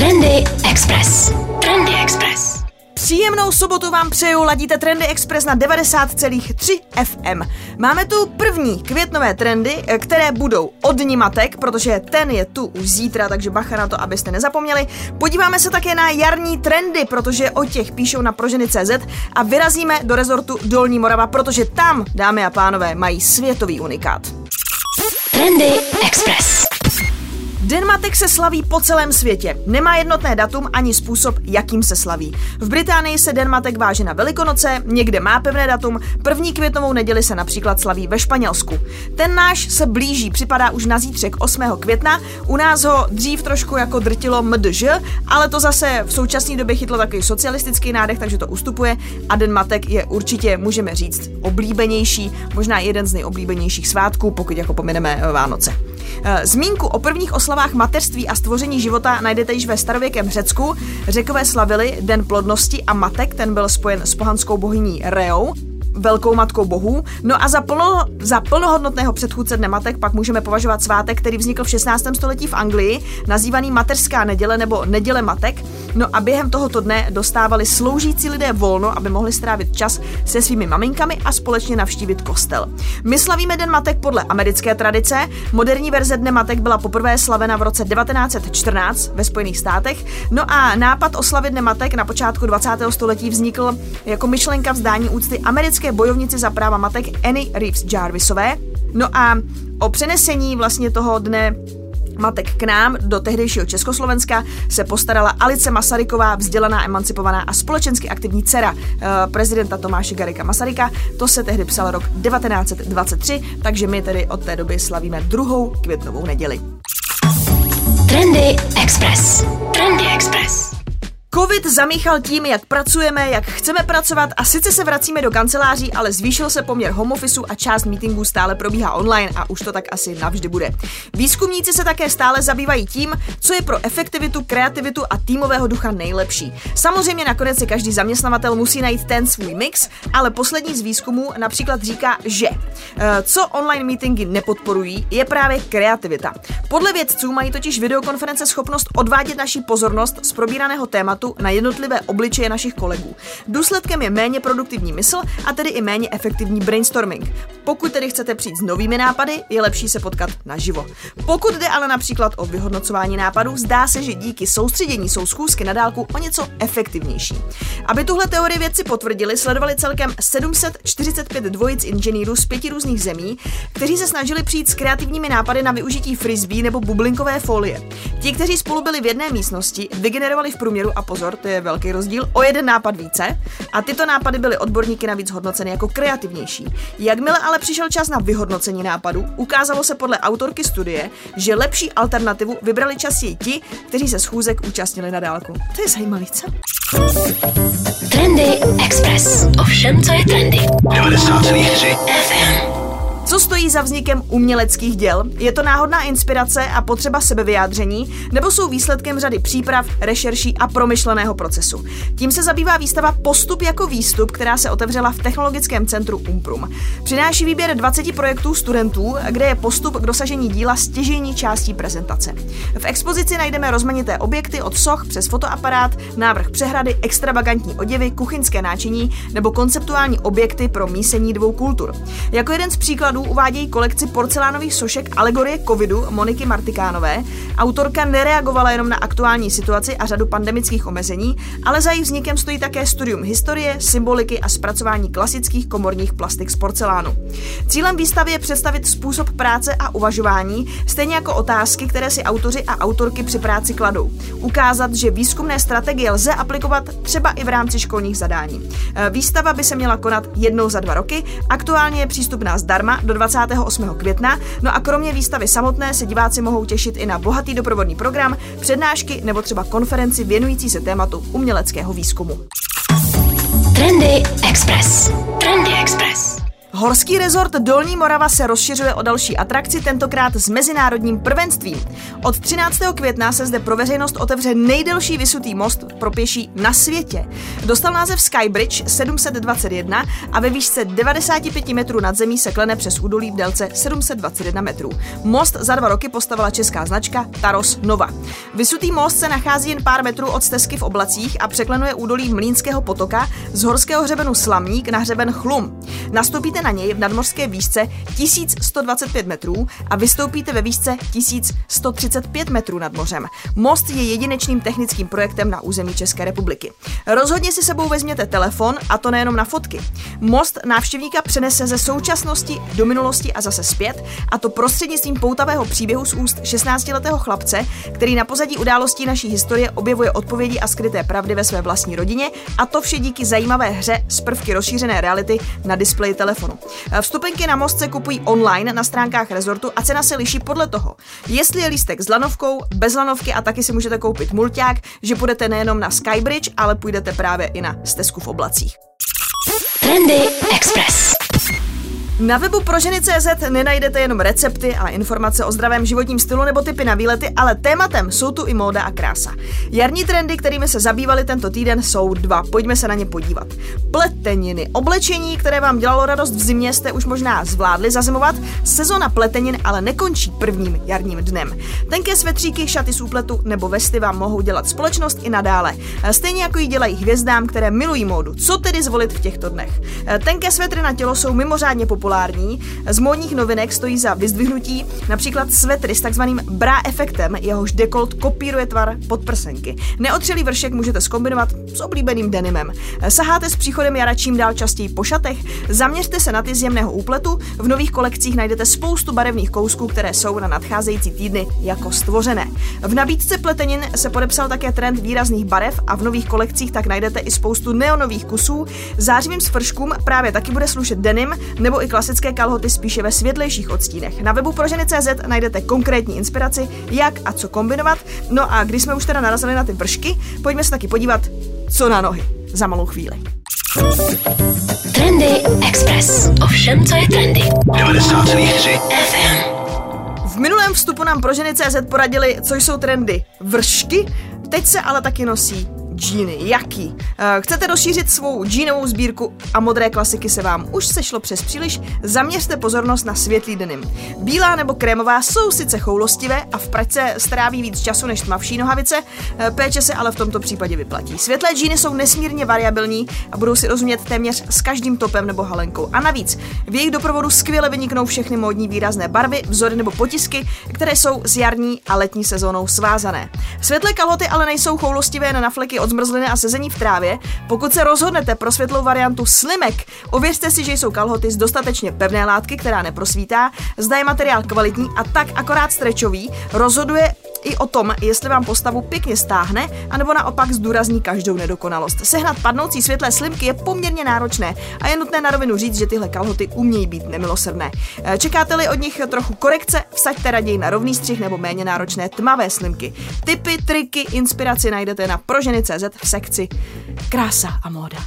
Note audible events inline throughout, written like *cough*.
Trendy Express. Trendy Express. Příjemnou sobotu vám přeju, ladíte Trendy Express na 90,3 FM. Máme tu první květnové trendy, eh, které budou od Nimatek, protože ten je tu už zítra, takže bacha na to, abyste nezapomněli. Podíváme se také na jarní trendy, protože o těch píšou na proženy.cz a vyrazíme do rezortu Dolní Morava, protože tam, dámy a pánové, mají světový unikát. Trendy. Den matek se slaví po celém světě. Nemá jednotné datum ani způsob, jakým se slaví. V Británii se Den matek váže na Velikonoce, někde má pevné datum, první květnovou neděli se například slaví ve Španělsku. Ten náš se blíží, připadá už na zítřek 8. května, u nás ho dřív trošku jako drtilo MDŽ, ale to zase v současné době chytlo takový socialistický nádech, takže to ustupuje a Den matek je určitě, můžeme říct, oblíbenější, možná jeden z nejoblíbenějších svátků, pokud jako pomineme Vánoce. Eh, zmínku o prvních oslavách mateřství a stvoření života najdete již ve starověkém Řecku. Řekové slavili Den plodnosti a matek, ten byl spojen s pohanskou bohyní Reou velkou matkou bohů. No a za, plno, za plnohodnotného předchůdce Dne matek pak můžeme považovat svátek, který vznikl v 16. století v Anglii, nazývaný Mateřská neděle nebo Neděle matek. No a během tohoto dne dostávali sloužící lidé volno, aby mohli strávit čas se svými maminkami a společně navštívit kostel. My slavíme Den matek podle americké tradice. Moderní verze Dne matek byla poprvé slavena v roce 1914 ve Spojených státech. No a nápad oslavy Dne matek na počátku 20. století vznikl jako myšlenka vzdání úcty americké bojovnici za práva matek Annie Reeves Jarvisové. No a o přenesení vlastně toho dne matek k nám do tehdejšího Československa se postarala Alice Masaryková, vzdělaná, emancipovaná a společensky aktivní dcera eh, prezidenta Tomáše Garika Masaryka. To se tehdy psal rok 1923, takže my tedy od té doby slavíme druhou květnovou neděli. Trendy Express. Trendy Express. Covid zamíchal tím, jak pracujeme, jak chceme pracovat a sice se vracíme do kanceláří, ale zvýšil se poměr home officeu a část meetingů stále probíhá online a už to tak asi navždy bude. Výzkumníci se také stále zabývají tím, co je pro efektivitu, kreativitu a týmového ducha nejlepší. Samozřejmě nakonec si každý zaměstnavatel musí najít ten svůj mix, ale poslední z výzkumů například říká, že eh, co online meetingy nepodporují, je právě kreativita. Podle vědců mají totiž videokonference schopnost odvádět naší pozornost z probíraného tématu tématu na jednotlivé obličeje našich kolegů. Důsledkem je méně produktivní mysl a tedy i méně efektivní brainstorming. Pokud tedy chcete přijít s novými nápady, je lepší se potkat naživo. Pokud jde ale například o vyhodnocování nápadů, zdá se, že díky soustředění jsou schůzky na dálku o něco efektivnější. Aby tuhle teorii věci potvrdili, sledovali celkem 745 dvojic inženýrů z pěti různých zemí, kteří se snažili přijít s kreativními nápady na využití frisbee nebo bublinkové folie. Ti, kteří spolu byli v jedné místnosti, vygenerovali v průměru a pozor, to je velký rozdíl, o jeden nápad více a tyto nápady byly odborníky navíc hodnoceny jako kreativnější. Jakmile ale přišel čas na vyhodnocení nápadu, ukázalo se podle autorky studie, že lepší alternativu vybrali častěji ti, kteří se schůzek účastnili na dálku. To je zajímavý, co? Trendy Express. Ovšem, co je trendy? 90,3 FM. Co stojí za vznikem uměleckých děl? Je to náhodná inspirace a potřeba sebevyjádření, nebo jsou výsledkem řady příprav, rešerší a promyšleného procesu? Tím se zabývá výstava Postup jako výstup, která se otevřela v Technologickém centru Umprum. Přináší výběr 20 projektů studentů, kde je postup k dosažení díla stěžení částí prezentace. V expozici najdeme rozmanité objekty od soch přes fotoaparát, návrh přehrady, extravagantní oděvy, kuchyňské náčiní nebo konceptuální objekty pro mísení dvou kultur. Jako jeden z příkladů příkladů uvádějí kolekci porcelánových sošek Alegorie covidu Moniky Martikánové. Autorka nereagovala jenom na aktuální situaci a řadu pandemických omezení, ale za jejich vznikem stojí také studium historie, symboliky a zpracování klasických komorních plastik z porcelánu. Cílem výstavy je představit způsob práce a uvažování, stejně jako otázky, které si autoři a autorky při práci kladou. Ukázat, že výzkumné strategie lze aplikovat třeba i v rámci školních zadání. Výstava by se měla konat jednou za dva roky, aktuálně je přístupná zdarma do 28. května. No a kromě výstavy samotné se diváci mohou těšit i na bohatý doprovodný program, přednášky nebo třeba konferenci věnující se tématu uměleckého výzkumu. Trendy Express. Trendy Express. Horský rezort Dolní Morava se rozšiřuje o další atrakci, tentokrát s mezinárodním prvenstvím. Od 13. května se zde pro veřejnost otevře nejdelší vysutý most pro pěší na světě. Dostal název Skybridge 721 a ve výšce 95 metrů nad zemí se klene přes údolí v délce 721 metrů. Most za dva roky postavila česká značka Taros Nova. Vysutý most se nachází jen pár metrů od stezky v oblacích a překlenuje údolí Mlínského potoka z horského hřebenu Slamník na hřeben Chlum. Nastoupíte na něj v nadmořské výšce 1125 metrů a vystoupíte ve výšce 1135 metrů nad mořem. Most je jedinečným technickým projektem na území České republiky. Rozhodně si sebou vezměte telefon a to nejenom na fotky. Most návštěvníka přenese ze současnosti do minulosti a zase zpět, a to prostřednictvím poutavého příběhu z úst 16-letého chlapce, který na pozadí událostí naší historie objevuje odpovědi a skryté pravdy ve své vlastní rodině, a to vše díky zajímavé hře z prvky rozšířené reality na displeji telefonu. Vstupenky na most se kupují online na stránkách rezortu a cena se liší podle toho, jestli je lístek s lanovkou, bez lanovky a taky si můžete koupit mulťák, že půjdete nejenom na Skybridge, ale půjdete právě i na stezku v oblacích. Trendy Express. Na webu proženy.cz nenajdete jenom recepty a informace o zdravém životním stylu nebo typy na výlety, ale tématem jsou tu i móda a krása. Jarní trendy, kterými se zabývali tento týden, jsou dva. Pojďme se na ně podívat. Pleteniny. Oblečení, které vám dělalo radost v zimě, jste už možná zvládli zazimovat. Sezona pletenin ale nekončí prvním jarním dnem. Tenké svetříky, šaty z úpletu nebo vesty vám mohou dělat společnost i nadále. Stejně jako ji dělají hvězdám, které milují módu. Co tedy zvolit v těchto dnech? Tenké svetry na tělo jsou mimořádně populární populární. Z módních novinek stojí za vyzdvihnutí například svetry s takzvaným bra efektem, jehož dekolt kopíruje tvar podprsenky. Neotřelý vršek můžete skombinovat s oblíbeným denimem. Saháte s příchodem jara čím dál častěji po šatech, zaměřte se na ty z jemného úpletu, v nových kolekcích najdete spoustu barevných kousků, které jsou na nadcházející týdny jako stvořené. V nabídce pletenin se podepsal také trend výrazných barev a v nových kolekcích tak najdete i spoustu neonových kusů. Zářivým svrškům právě taky bude slušet denim nebo i klasické kalhoty spíše ve světlejších odstínech. Na webu proženy.cz najdete konkrétní inspiraci, jak a co kombinovat. No a když jsme už teda narazili na ty vršky, pojďme se taky podívat, co na nohy za malou chvíli. Trendy Express. Ovšem, co je trendy. 90,3 FM. V minulém vstupu nám proženy.cz poradili, co jsou trendy vršky, teď se ale taky nosí džíny. Jaký? Eh, Chcete rozšířit svou džínovou sbírku a modré klasiky se vám už sešlo přes příliš? Zaměřte pozornost na světlý denim. Bílá nebo krémová jsou sice choulostivé a v pračce stráví víc času než tmavší nohavice, eh, péče se ale v tomto případě vyplatí. Světlé džíny jsou nesmírně variabilní a budou si rozumět téměř s každým topem nebo halenkou. A navíc v jejich doprovodu skvěle vyniknou všechny módní výrazné barvy, vzory nebo potisky, které jsou s jarní a letní sezónou svázané. Světlé kalhoty ale nejsou choulostivé na nafleky od zmrzliny a sezení v trávě. Pokud se rozhodnete pro světlou variantu slimek, ověřte si, že jsou kalhoty z dostatečně pevné látky, která neprosvítá, zda je materiál kvalitní a tak akorát strečový, rozhoduje i o tom, jestli vám postavu pěkně stáhne, anebo naopak zdůrazní každou nedokonalost. Sehnat padnoucí světlé slimky je poměrně náročné a je nutné na rovinu říct, že tyhle kalhoty umějí být nemilosrdné. Eh, Čekáte-li od nich trochu korekce, vsaďte raději na rovný střih nebo méně náročné tmavé slimky. Tipy, triky, inspiraci najdete na proženy.cz v sekci Krása a móda.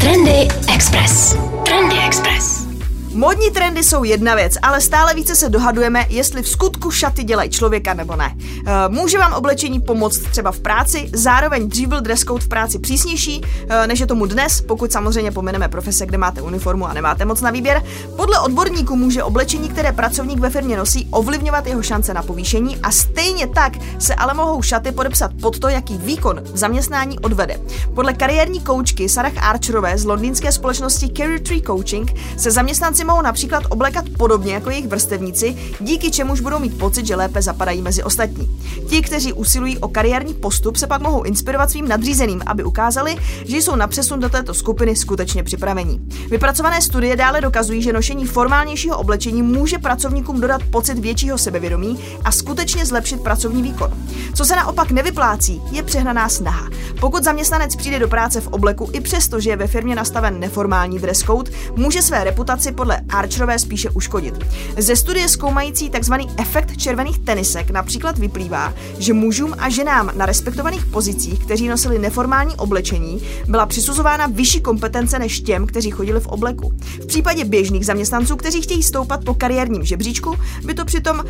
Trendy Express. Trendy Express. Módní trendy jsou jedna věc, ale stále více se dohadujeme, jestli v skutku šaty dělají člověka nebo ne. E, Může vám oblečení pomoct třeba v práci, zároveň dřív byl dress code v práci přísnější, e, než je tomu dnes, pokud samozřejmě pomineme profese, kde máte uniformu a nemáte moc na výběr. Podle odborníků může oblečení, které pracovník ve firmě nosí, ovlivňovat jeho šance na povýšení a stejně tak se ale mohou šaty podepsat pod to, jaký výkon v zaměstnání odvede. Podle kariérní koučky Sarah Archerové z londýnské společnosti Career Tree Coaching se zaměstnanci mohou například oblékat podobně jako jejich vrstevníci, díky čemuž budou mít pocit, že lépe zapadají mezi ostatní. Ti, kteří usilují o kariérní postup, se pak mohou inspirovat svým nadřízeným, aby ukázali, že jsou na přesun do této skupiny skutečně připravení. Vypracované studie dále dokazují, že nošení formálnějšího oblečení může pracovníkům dodat pocit většího sebevědomí a skutečně zlepšit pracovní výkon. Co se naopak nevyplácí, je přehnaná snaha. Pokud zaměstnanec přijde do práce v obleku i přesto, že je ve firmě nastaven neformální dress code, může své reputaci podle podle Archerové spíše uškodit. Ze studie zkoumající tzv. efekt červených tenisek například vyplývá, že mužům a ženám na respektovaných pozicích, kteří nosili neformální oblečení, byla přisuzována vyšší kompetence než těm, kteří chodili v obleku. V případě běžných zaměstnanců, kteří chtějí stoupat po kariérním žebříčku, by to přitom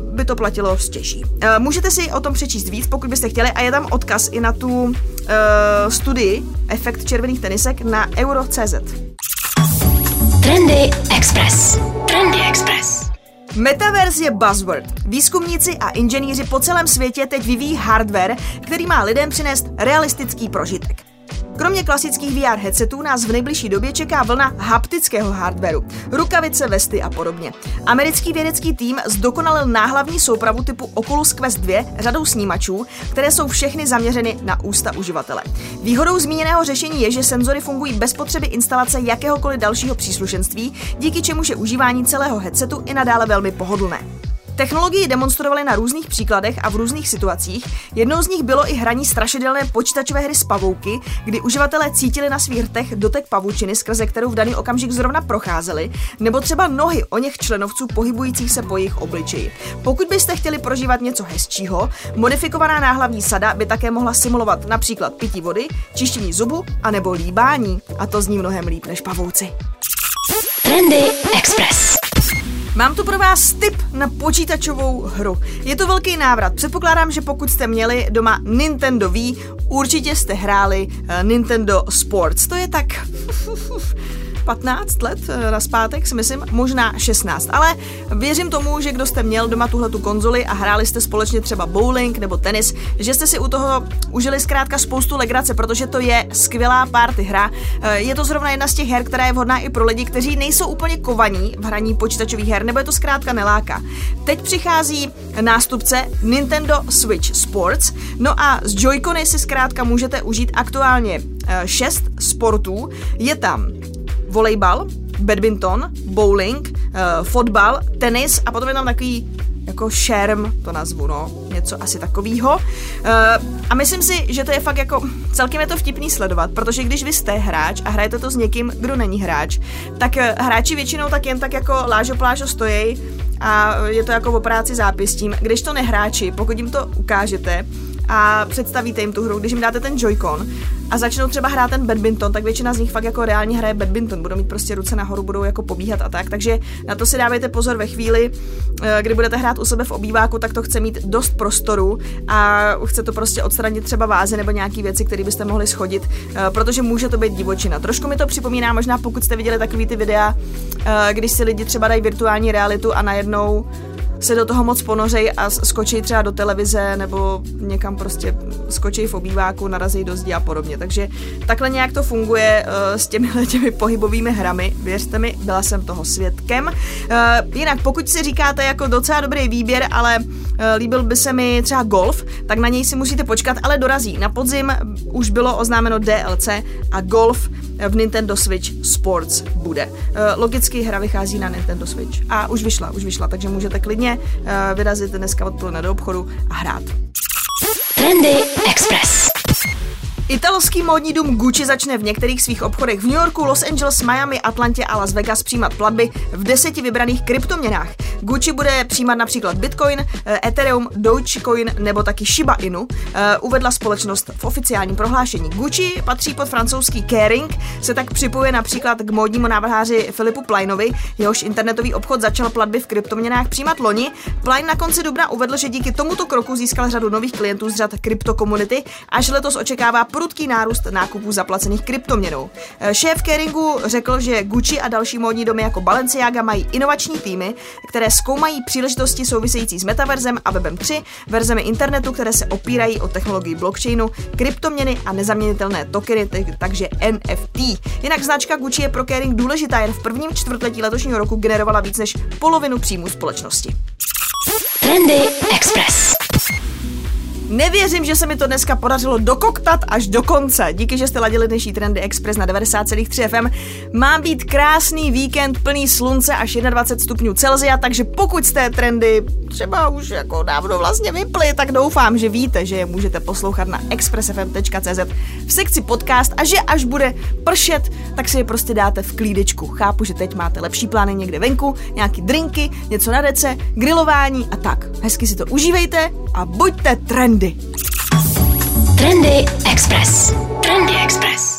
by to platilo stěží. Eh, můžete si o tom přečíst víc, pokud byste chtěli, a je tam odkaz i na tu uh, studii Efekt červených tenisek na euro.cz. Trendy Express. Trendy Express. Metaverse je buzzword. Výzkumníci a inženýři po celém světě teď vyvíjí hardware, který má lidem přinést realistický prožitek. Kromě klasických VR headsetů nás v nejbližší době čeká vlna haptického hardwareu, rukavice, vesty a podobně. Americký vědecký tým zdokonalil náhlavní soupravu typu Oculus Quest 2 řadou snímačů, které jsou všechny zaměřeny na ústa uživatele. Výhodou zmíněného řešení je, že senzory fungují bez potřeby instalace jakéhokoliv dalšího příslušenství, díky čemuž je užívání celého headsetu i nadále velmi pohodlné. Technologii demonstrovali na různých příkladech a v různých situacích. Jednou z nich bylo i hraní strašidelné počítačové hry z pavouky, kdy uživatelé cítili na svých rtech dotek pavučiny, skrze kterou v daný okamžik zrovna procházeli, nebo třeba nohy o něch členovců pohybujících se po jejich obličeji. Pokud byste chtěli prožívat něco hezčího, modifikovaná náhlavní sada by také mohla simulovat například pití vody, čištění zubu a nebo líbání. A to zní mnohem líp než pavouci. Trendy Express. Mám tu pro vás tip na počítačovou hru. Je to velký návrat. Předpokládám, že pokud jste měli doma Nintendo Wii, určitě jste hráli uh, Nintendo Sports. To je tak *laughs* 15 let eh, na zpátek, si myslím, možná 16. Ale věřím tomu, že kdo jste měl doma tuhle tu konzoli a hráli jste společně třeba bowling nebo tenis, že jste si u toho užili zkrátka spoustu legrace, protože to je skvělá party hra. Eh, je to zrovna jedna z těch her, která je vhodná i pro lidi, kteří nejsou úplně kovaní v hraní počítačových her, nebo je to zkrátka neláka. Teď přichází nástupce Nintendo Switch Sports, no a z Joy-Cony si zkrátka můžete užít aktuálně 6 eh, sportů. Je tam volejbal, badminton, bowling, uh, fotbal, tenis a potom je tam takový jako šerm, to nazvu, no, něco asi takového. Uh, a myslím si, že to je fakt jako, celkem je to vtipný sledovat, protože když vy jste hráč a hrajete to s někým, kdo není hráč, tak uh, hráči většinou tak jen tak jako lážo plážo stojí a je to jako v práci zápěstím, když to nehráči, pokud jim to ukážete, a představíte jim tu hru, když jim dáte ten Joy-Con a začnou třeba hrát ten badminton, tak většina z nich fakt jako reálně hraje badminton, budou mít prostě ruce nahoru, budou jako pobíhat a tak, takže na to si dávejte pozor ve chvíli, eh, kdy budete hrát u sebe v obýváku, tak to chce mít dost prostoru a chce to prostě odstranit třeba váze nebo nějaké věci, které byste mohli schodit, eh, protože může to být divočina. Trošku mi to připomíná, možná pokud jste viděli takový ty videa, eh, když si lidi třeba dají virtuální realitu a najednou se do toho moc ponořej a skočí třeba do televize nebo někam prostě skočí v obýváku, narazí do zdi a podobně. Takže takhle nějak to funguje uh, s těmi *laughs* těmi pohybovými hrami. Věřte mi, byla jsem toho svědkem. Uh, jinak, pokud si říkáte jako docela dobrý výběr, ale uh, líbil by se mi třeba golf, tak na něj si musíte počkat, ale dorazí. Na podzim už bylo oznámeno DLC a golf v Nintendo Switch Sports bude. Logicky hra vychází na Nintendo Switch a už vyšla, už vyšla, takže můžete klidně vyrazit dneska odpoledne do obchodu a hrát. Trendy Express. Italský módní dům Gucci začne v některých svých obchodech v New Yorku, Los Angeles, Miami, Atlantě a Las Vegas přijímat platby v deseti vybraných kryptoměnách. Gucci bude přijímat například Bitcoin, eh, Ethereum, Dogecoin nebo taky Shiba Inu, eh, uvedla společnost v oficiálním prohlášení. Gucci patří pod francouzský Kering, se tak připojuje například k módnímu návrháři Filipu Plainovi, jehož internetový obchod začal platby v kryptoměnách přijímat loni. Plain na konci dubna uvedl, že díky tomuto kroku získal řadu nových klientů z řad kryptokomunity, až letos očekává prudký nárůst nákupů zaplacených kryptoměnou. Eh, šéf Keringu řekl, že Gucci a další módní domy jako Balenciaga mají inovační týmy, které zkoumají příležitosti související s metaverzem a webem 3, verzemi internetu, které se opírají o technologii blockchainu, kryptoměny a nezaměnitelné tokeny, takže NFT. Jinak značka Gucci je pro Kering důležitá, jen v prvním čtvrtletí letošního roku generovala víc než polovinu příjmů společnosti. Trendy Express. Nevěřím, že se mi to dneska podařilo dokoktat až do konce. Díky, že jste ladili dnešní Trendy Express na 90,3 FM. Má být krásný víkend plný slunce až 21 stupňů Celzia, takže pokud jste trendy třeba už jako dávno vlastně vypli, tak doufám, že víte, že je můžete poslouchat na expressfm.cz v sekci podcast a že až bude pršet, tak si je prostě dáte v klídečku. Chápu, že teď máte lepší plány někde venku, nějaký drinky, něco na dece, grilování a tak. Hezky si to užívejte a buďte trendy. Trendy Express. Trendy Express.